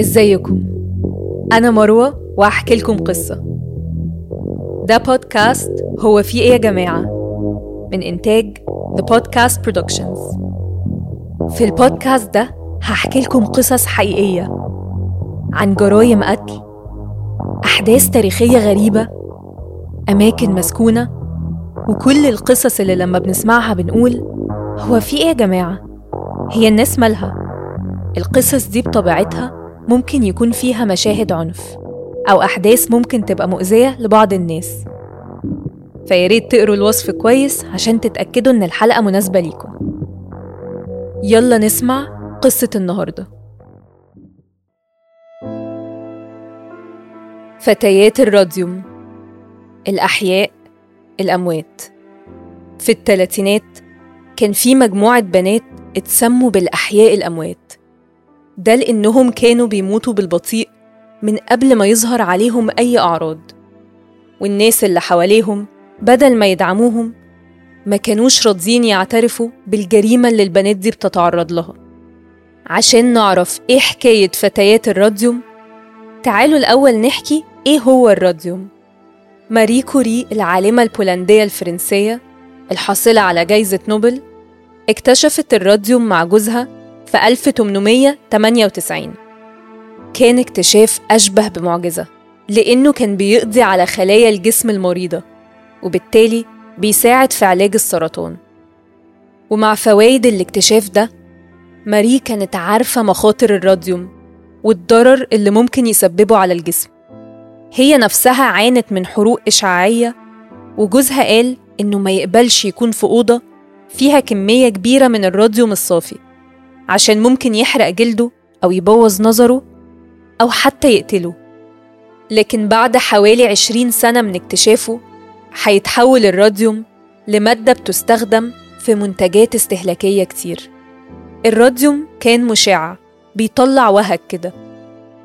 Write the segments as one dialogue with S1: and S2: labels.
S1: ازيكم؟ أنا مروة وهحكي لكم قصة. ده بودكاست هو في إيه يا جماعة؟ من إنتاج The Podcast Productions. في البودكاست ده هحكي لكم قصص حقيقية عن جرايم قتل أحداث تاريخية غريبة أماكن مسكونة وكل القصص اللي لما بنسمعها بنقول هو في إيه يا جماعة؟ هي الناس مالها؟ القصص دي بطبيعتها ممكن يكون فيها مشاهد عنف أو أحداث ممكن تبقى مؤذية لبعض الناس. فياريت تقروا الوصف كويس عشان تتأكدوا إن الحلقة مناسبة ليكم. يلا نسمع قصة النهاردة. فتيات الراديوم. الأحياء. الأموات. في الثلاثينات كان في مجموعة بنات اتسموا بالأحياء الأموات. ده لأنهم كانوا بيموتوا بالبطيء من قبل ما يظهر عليهم أي أعراض. والناس اللي حواليهم بدل ما يدعموهم ما كانوش راضيين يعترفوا بالجريمة اللي البنات دي بتتعرض لها. عشان نعرف إيه حكاية فتيات الراديوم تعالوا الأول نحكي إيه هو الراديوم. ماري كوري العالمة البولندية الفرنسية الحاصلة على جايزة نوبل اكتشفت الراديوم مع جوزها في 1898 كان اكتشاف أشبه بمعجزة لأنه كان بيقضي على خلايا الجسم المريضة وبالتالي بيساعد في علاج السرطان. ومع فوائد الاكتشاف ده ماري كانت عارفة مخاطر الراديوم والضرر اللي ممكن يسببه على الجسم. هي نفسها عانت من حروق إشعاعية وجوزها قال إنه ما يقبلش يكون في أوضة فيها كمية كبيرة من الراديوم الصافي. عشان ممكن يحرق جلده أو يبوظ نظره أو حتى يقتله. لكن بعد حوالي عشرين سنة من اكتشافه هيتحول الراديوم لمادة بتستخدم في منتجات استهلاكية كتير. الراديوم كان مشع بيطلع وهج كده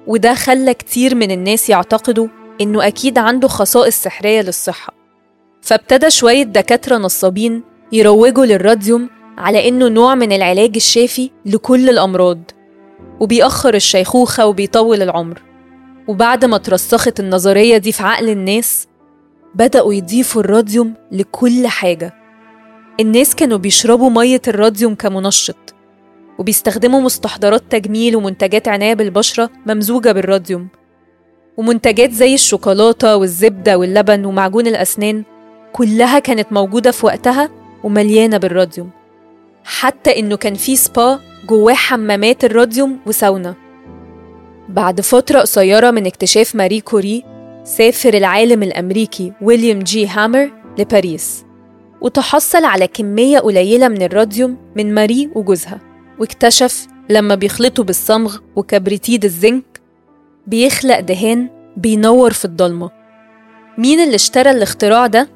S1: وده خلى كتير من الناس يعتقدوا إنه أكيد عنده خصائص سحرية للصحة. فابتدى شوية دكاترة نصابين يروجوا للراديوم على إنه نوع من العلاج الشافي لكل الأمراض وبيأخر الشيخوخة وبيطول العمر. وبعد ما اترسخت النظرية دي في عقل الناس بدأوا يضيفوا الراديوم لكل حاجة. الناس كانوا بيشربوا مية الراديوم كمنشط وبيستخدموا مستحضرات تجميل ومنتجات عناية بالبشرة ممزوجة بالراديوم. ومنتجات زي الشوكولاتة والزبدة واللبن ومعجون الأسنان كلها كانت موجودة في وقتها ومليانة بالراديوم. حتى إنه كان في سبا جواه حمامات الراديوم وساونا. بعد فترة قصيرة من اكتشاف ماري كوري سافر العالم الأمريكي ويليام جي هامر لباريس وتحصل على كمية قليلة من الراديوم من ماري وجوزها واكتشف لما بيخلطوا بالصمغ وكبريتيد الزنك بيخلق دهان بينور في الضلمة. مين اللي اشترى الاختراع ده؟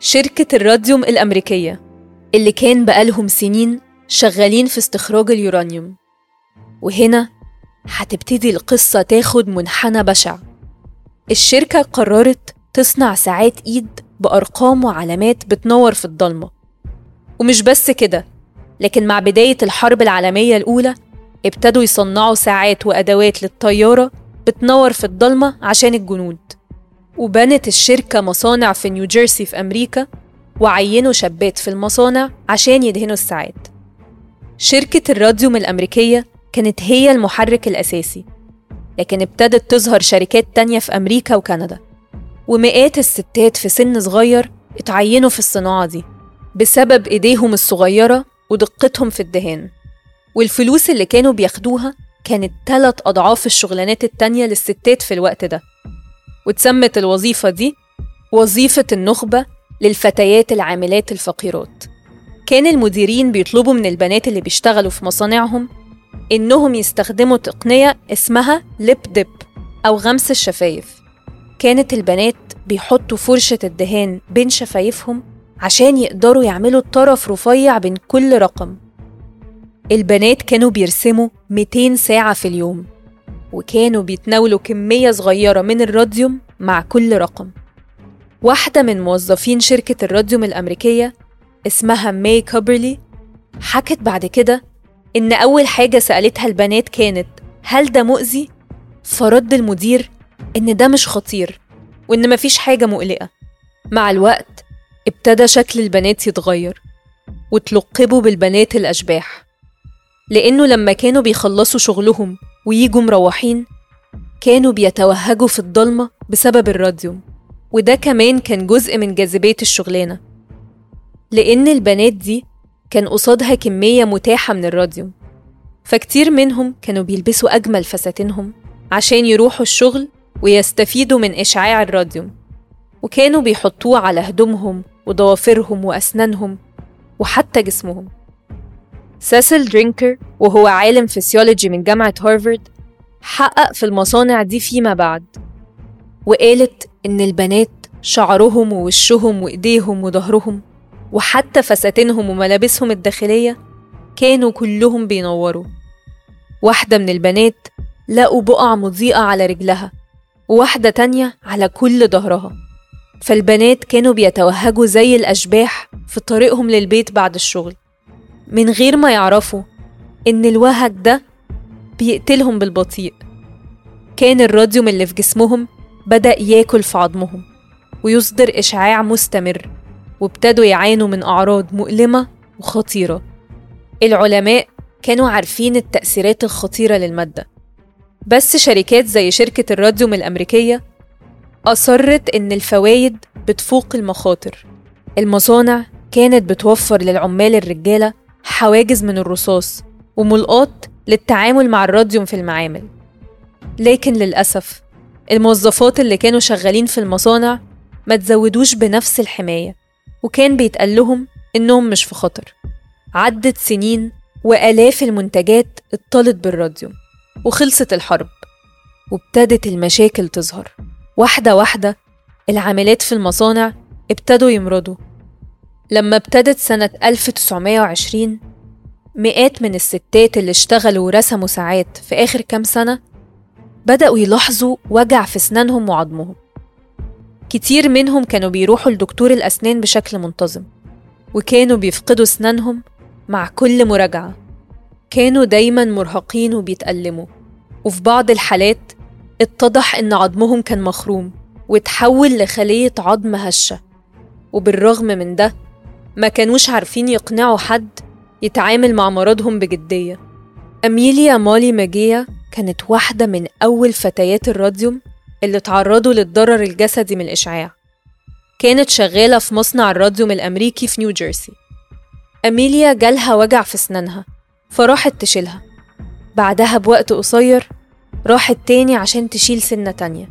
S1: شركة الراديوم الأمريكية. اللي كان بقالهم سنين شغالين في استخراج اليورانيوم. وهنا هتبتدي القصة تاخد منحنى بشع. الشركة قررت تصنع ساعات إيد بأرقام وعلامات بتنور في الضلمة. ومش بس كده لكن مع بداية الحرب العالمية الأولى ابتدوا يصنعوا ساعات وأدوات للطيارة بتنور في الضلمة عشان الجنود. وبنت الشركة مصانع في نيوجيرسي في أمريكا وعينوا شابات في المصانع عشان يدهنوا الساعات. شركة الراديوم الأمريكية كانت هي المحرك الأساسي لكن ابتدت تظهر شركات تانية في أمريكا وكندا ومئات الستات في سن صغير اتعينوا في الصناعة دي بسبب إيديهم الصغيرة ودقتهم في الدهان. والفلوس اللي كانوا بياخدوها كانت تلات أضعاف الشغلانات التانية للستات في الوقت ده. واتسمت الوظيفة دي وظيفة النخبة للفتيات العاملات الفقيرات. كان المديرين بيطلبوا من البنات اللي بيشتغلوا في مصانعهم إنهم يستخدموا تقنية اسمها lip dip أو غمس الشفايف. كانت البنات بيحطوا فرشة الدهان بين شفايفهم عشان يقدروا يعملوا طرف رفيع بين كل رقم. البنات كانوا بيرسموا 200 ساعة في اليوم وكانوا بيتناولوا كمية صغيرة من الراديوم مع كل رقم. واحدة من موظفين شركة الراديوم الأمريكية اسمها ماي كوبرلي حكت بعد كده إن أول حاجة سألتها البنات كانت هل ده مؤذي؟ فرد المدير إن ده مش خطير وإن مفيش حاجة مقلقة مع الوقت ابتدى شكل البنات يتغير وتلقبوا بالبنات الأشباح لأنه لما كانوا بيخلصوا شغلهم ويجوا مروحين كانوا بيتوهجوا في الضلمة بسبب الراديوم وده كمان كان جزء من جاذبية الشغلانة لأن البنات دي كان قصادها كمية متاحة من الراديوم فكتير منهم كانوا بيلبسوا أجمل فساتينهم عشان يروحوا الشغل ويستفيدوا من إشعاع الراديوم وكانوا بيحطوه على هدومهم وضوافرهم وأسنانهم وحتى جسمهم. سيسل درينكر وهو عالم فسيولوجي من جامعة هارفارد حقق في المصانع دي فيما بعد وقالت إن البنات شعرهم ووشهم وإيديهم وظهرهم وحتى فساتينهم وملابسهم الداخلية كانوا كلهم بينوروا. واحدة من البنات لقوا بقع مضيئة على رجلها وواحدة تانية على كل ظهرها. فالبنات كانوا بيتوهجوا زي الأشباح في طريقهم للبيت بعد الشغل. من غير ما يعرفوا إن الوهج ده بيقتلهم بالبطيء. كان الراديوم اللي في جسمهم بدأ ياكل في عظمهم ويصدر إشعاع مستمر وابتدوا يعانوا من أعراض مؤلمة وخطيرة. العلماء كانوا عارفين التأثيرات الخطيرة للمادة. بس شركات زي شركة الراديوم الأمريكية أصرت إن الفوايد بتفوق المخاطر. المصانع كانت بتوفر للعمال الرجالة حواجز من الرصاص وملقاط للتعامل مع الراديوم في المعامل. لكن للأسف الموظفات اللي كانوا شغالين في المصانع ما تزودوش بنفس الحماية وكان بيتقال لهم إنهم مش في خطر. عدت سنين وآلاف المنتجات اطلت بالراديوم وخلصت الحرب وابتدت المشاكل تظهر. واحدة واحدة العاملات في المصانع ابتدوا يمرضوا. لما ابتدت سنة 1920 مئات من الستات اللي اشتغلوا ورسموا ساعات في آخر كام سنة بدأوا يلاحظوا وجع في أسنانهم وعظمهم. كتير منهم كانوا بيروحوا لدكتور الأسنان بشكل منتظم وكانوا بيفقدوا أسنانهم مع كل مراجعة. كانوا دايما مرهقين وبيتألموا وفي بعض الحالات اتضح إن عظمهم كان مخروم وتحول لخلية عظم هشة. وبالرغم من ده ما كانوش عارفين يقنعوا حد يتعامل مع مرضهم بجدية. أميليا مالي ماجيا كانت واحدة من أول فتيات الراديوم اللي تعرضوا للضرر الجسدي من الإشعاع. كانت شغالة في مصنع الراديوم الأمريكي في نيو جيرسي. أميليا جالها وجع في أسنانها فراحت تشيلها. بعدها بوقت قصير راحت تاني عشان تشيل سنة تانية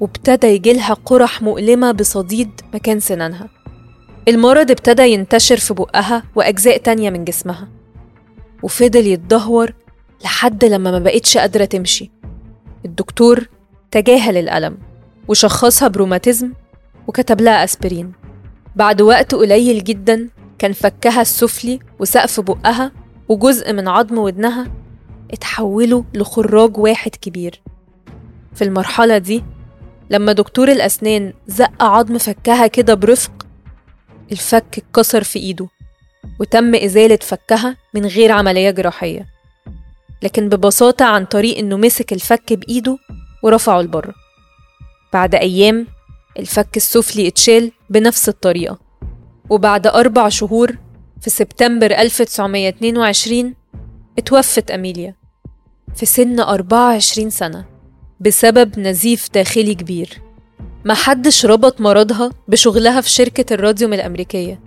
S1: وابتدى يجيلها قرح مؤلمة بصديد مكان سنانها. المرض ابتدى ينتشر في بقها وأجزاء تانية من جسمها. وفضل يتدهور لحد لما ما بقتش قادرة تمشي. الدكتور تجاهل الألم وشخصها بروماتيزم وكتب لها أسبرين. بعد وقت قليل جدا كان فكها السفلي وسقف بقها وجزء من عظم ودنها اتحولوا لخراج واحد كبير. في المرحلة دي لما دكتور الأسنان زق عظم فكها كده برفق الفك اتكسر في إيده وتم إزالة فكها من غير عملية جراحية. لكن ببساطة عن طريق إنه مسك الفك بإيده ورفعه لبره بعد أيام الفك السفلي اتشال بنفس الطريقة. وبعد أربع شهور في سبتمبر 1922 اتوفت أميليا. في سن 24 سنة بسبب نزيف داخلي كبير. محدش ربط مرضها بشغلها في شركة الراديوم الأمريكية.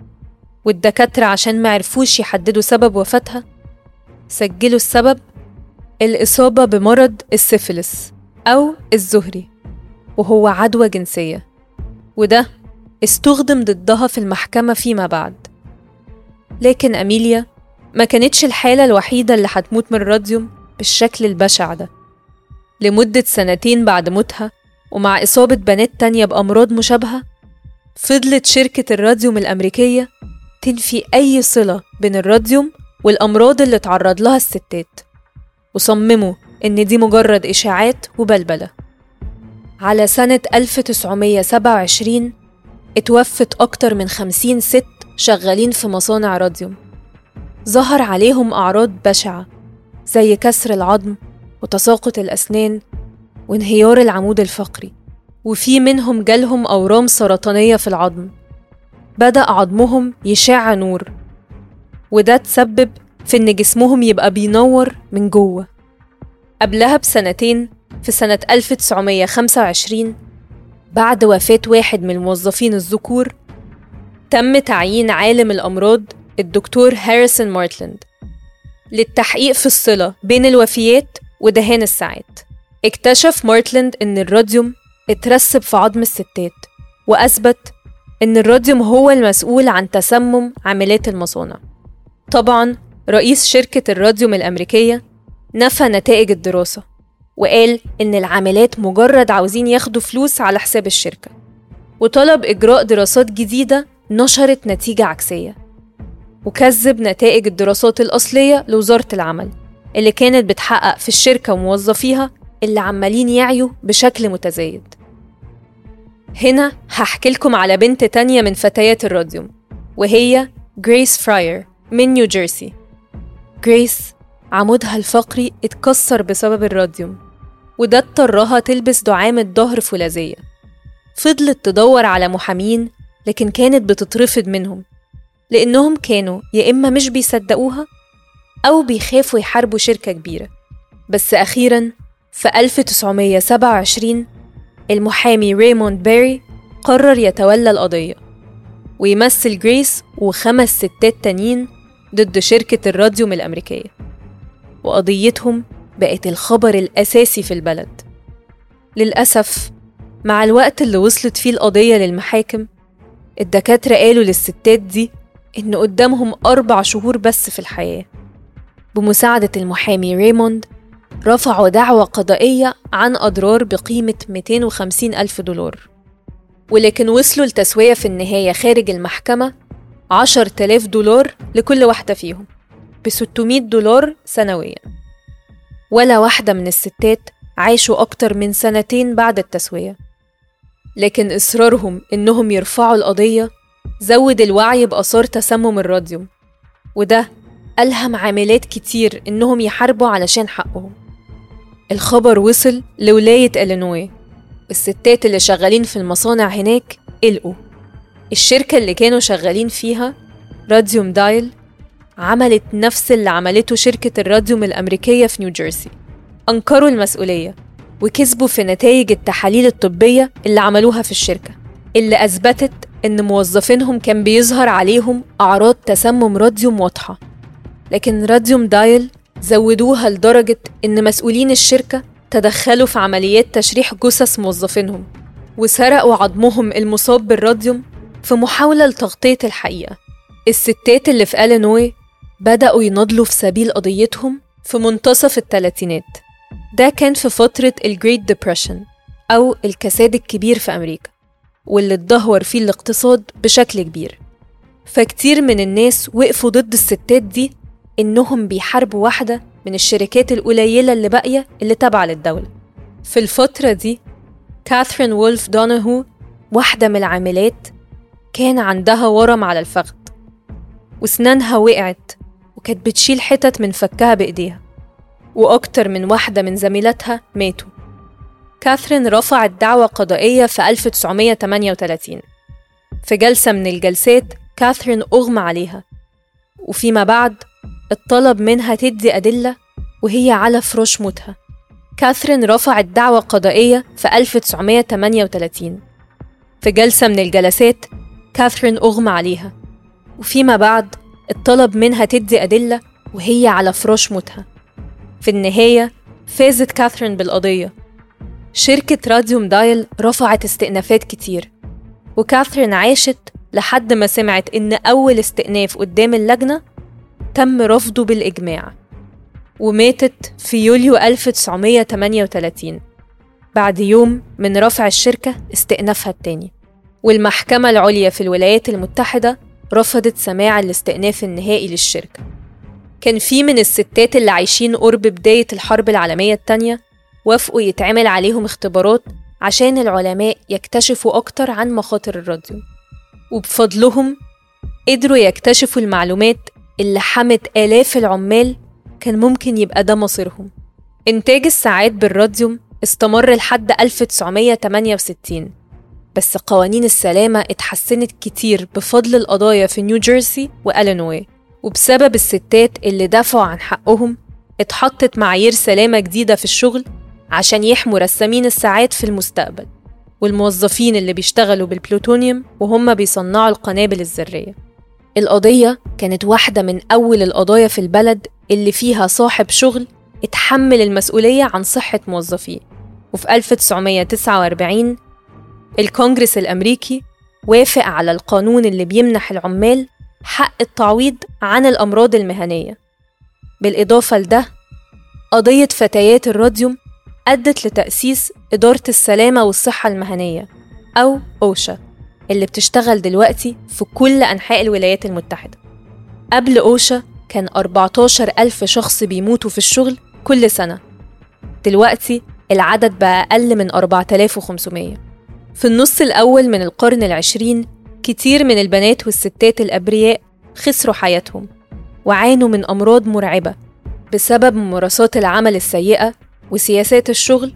S1: والدكاترة عشان معرفوش يحددوا سبب وفاتها سجلوا السبب الإصابة بمرض السيفلس أو الزهري وهو عدوى جنسية. وده استخدم ضدها في المحكمة فيما بعد. لكن أميليا ما كانتش الحالة الوحيدة اللي هتموت من الراديوم بالشكل البشع ده. لمدة سنتين بعد موتها ومع إصابة بنات تانية بأمراض مشابهة فضلت شركة الراديوم الأمريكية تنفي أي صلة بين الراديوم والأمراض اللي تعرض لها الستات. وصمموا إن دي مجرد إشاعات وبلبلة. على سنة 1927 اتوفت أكتر من 50 ست شغالين في مصانع راديوم ظهر عليهم أعراض بشعة زي كسر العظم وتساقط الأسنان وانهيار العمود الفقري وفي منهم جالهم أورام سرطانية في العظم. بدأ عظمهم يشع نور وده تسبب في إن جسمهم يبقى بينور من جوه. قبلها بسنتين في سنة 1925 بعد وفاة واحد من الموظفين الذكور تم تعيين عالم الأمراض الدكتور هاريسون مارتلاند للتحقيق في الصلة بين الوفيات ودهان الساعات. اكتشف مارتلاند إن الراديوم اترسب في عظم الستات وأثبت إن الراديوم هو المسؤول عن تسمم عاملات المصانع. طبعا رئيس شركة الراديوم الأمريكية نفى نتائج الدراسة وقال إن العاملات مجرد عاوزين ياخدوا فلوس على حساب الشركة وطلب إجراء دراسات جديدة نشرت نتيجة عكسية وكذب نتائج الدراسات الأصلية لوزارة العمل اللي كانت بتحقق في الشركة وموظفيها اللي عمالين يعيوا بشكل متزايد. هنا هحكي لكم على بنت تانية من فتيات الراديوم وهي جريس فراير من نيوجيرسي جريس عمودها الفقري اتكسر بسبب الراديوم وده اضطرها تلبس دعامة ظهر فولاذية. فضلت تدور على محامين لكن كانت بتترفض منهم لأنهم كانوا يا إما مش بيصدقوها أو بيخافوا يحاربوا شركة كبيرة. بس أخيرا في 1927 المحامي ريموند باري قرر يتولى القضية ويمثل جريس وخمس ستات تانيين ضد شركة الراديوم الأمريكية وقضيتهم بقت الخبر الأساسي في البلد. للأسف مع الوقت اللي وصلت فيه القضية للمحاكم الدكاترة قالوا للستات دي إن قدامهم أربع شهور بس في الحياة. بمساعدة المحامي ريموند رفعوا دعوى قضائية عن أضرار بقيمة 250 ألف دولار. ولكن وصلوا لتسوية في النهاية خارج المحكمة 10,000 دولار لكل واحدة فيهم ب 600 دولار سنويا. ولا واحدة من الستات عاشوا أكتر من سنتين بعد التسوية. لكن إصرارهم إنهم يرفعوا القضية زود الوعي بآثار تسمم الراديوم. وده ألهم عاملات كتير إنهم يحاربوا علشان حقهم. الخبر وصل لولاية إلينوي. الستات اللي شغالين في المصانع هناك قلقوا الشركة اللي كانوا شغالين فيها راديوم دايل عملت نفس اللي عملته شركة الراديوم الأمريكية في نيوجيرسي. أنكروا المسؤولية وكسبوا في نتائج التحاليل الطبية اللي عملوها في الشركة اللي أثبتت إن موظفينهم كان بيظهر عليهم أعراض تسمم راديوم واضحة. لكن راديوم دايل زودوها لدرجة إن مسؤولين الشركة تدخلوا في عمليات تشريح جثث موظفينهم وسرقوا عظمهم المصاب بالراديوم في محاولة لتغطية الحقيقة. الستات اللي في ألينوي بدأوا يناضلوا في سبيل قضيتهم في منتصف الثلاثينات. ده كان في فترة ال Great Depression أو الكساد الكبير في أمريكا واللي اتدهور فيه الاقتصاد بشكل كبير. فكتير من الناس وقفوا ضد الستات دي إنهم بيحاربوا واحدة من الشركات القليلة اللي باقية اللي تابعة للدولة. في الفترة دي كاثرين وولف دونهو واحدة من العاملات كان عندها ورم على الفخذ وسنانها وقعت وكانت بتشيل حتت من فكها بإيديها وأكتر من واحدة من زميلاتها ماتوا. كاثرين رفعت دعوى قضائية في 1938 في جلسة من الجلسات كاثرين أغمى عليها وفيما بعد اتطلب منها تدي أدلة وهي على فراش موتها. كاثرين رفعت دعوى قضائية في 1938 في جلسة من الجلسات كاثرين أغمى عليها. وفيما بعد اتطلب منها تدي أدلة وهي على فراش موتها. في النهاية فازت كاثرين بالقضية. شركة راديوم دايل رفعت استئنافات كتير. وكاثرين عاشت لحد ما سمعت إن أول استئناف قدام اللجنة تم رفضه بالإجماع. وماتت في يوليو 1938 بعد يوم من رفع الشركة استئنافها التاني. والمحكمة العليا في الولايات المتحدة رفضت سماع الاستئناف النهائي للشركة. كان في من الستات اللي عايشين قرب بداية الحرب العالمية التانية وافقوا يتعمل عليهم اختبارات عشان العلماء يكتشفوا أكتر عن مخاطر الراديو. وبفضلهم قدروا يكتشفوا المعلومات اللي حمت آلاف العمال كان ممكن يبقى ده مصيرهم. إنتاج الساعات بالراديوم استمر لحد 1968 بس قوانين السلامة اتحسنت كتير بفضل القضايا في نيو جيرسي وإلينوي. وبسبب الستات اللي دافعوا عن حقهم اتحطت معايير سلامة جديدة في الشغل عشان يحموا رسامين الساعات في المستقبل والموظفين اللي بيشتغلوا بالبلوتونيوم وهم بيصنعوا القنابل الذرية. القضية كانت واحدة من أول القضايا في البلد اللي فيها صاحب شغل اتحمل المسؤولية عن صحة موظفيه. وفي 1949 الكونجرس الأمريكي وافق على القانون اللي بيمنح العمال حق التعويض عن الأمراض المهنية. بالإضافة لده قضية فتيات الراديوم أدت لتأسيس إدارة السلامة والصحة المهنية أو أوشا اللي بتشتغل دلوقتي في كل أنحاء الولايات المتحدة. قبل أوشا كان 14 ألف شخص بيموتوا في الشغل كل سنة. دلوقتي العدد بقى أقل من 4500 في النص الأول من القرن العشرين كتير من البنات والستات الأبرياء خسروا حياتهم وعانوا من أمراض مرعبة بسبب ممارسات العمل السيئة وسياسات الشغل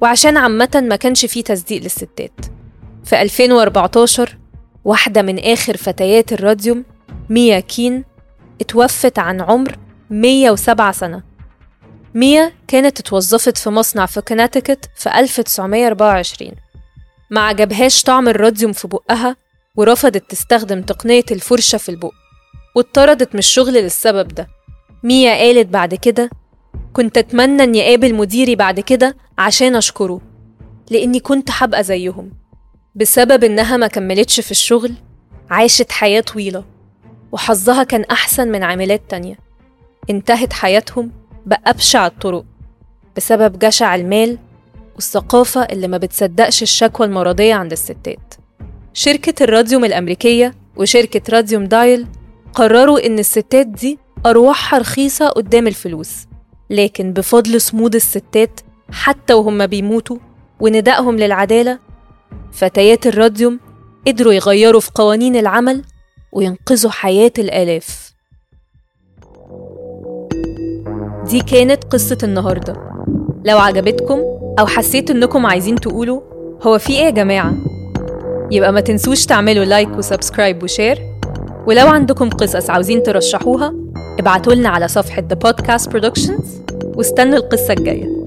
S1: وعشان عامة ما كانش فيه تصديق للستات. في 2014 واحدة من آخر فتيات الراديوم ميا كين اتوفت عن عمر 107 سنة. ميا كانت اتوظفت في مصنع في كوناتيكت في 1924 ما عجبهاش طعم الراديوم في بقها ورفضت تستخدم تقنية الفرشة في البق واتطردت من الشغل للسبب ده. ميا قالت بعد كده كنت أتمنى إني أقابل مديري بعد كده عشان أشكره لأني كنت هبقى زيهم. بسبب إنها ما كملتش في الشغل عاشت حياة طويلة وحظها كان أحسن من عاملات تانية. انتهت حياتهم بأبشع الطرق بسبب جشع المال والثقافة اللي ما بتصدقش الشكوى المرضية عند الستات. شركة الراديوم الأمريكية وشركة راديوم دايل قرروا إن الستات دي أرواحها رخيصة قدام الفلوس لكن بفضل صمود الستات حتى وهم بيموتوا وندائهم للعدالة فتيات الراديوم قدروا يغيروا في قوانين العمل وينقذوا حياة الآلاف. دي كانت قصة النهاردة. لو عجبتكم أو حسيت إنكم عايزين تقولوا؟ هو في إيه يا جماعة؟ يبقى ما تنسوش تعملوا like و subscribe و share ولو عندكم قصص عاوزين ترشحوها ابعتولنا على صفحة The Podcast Productions واستنوا القصة الجاية.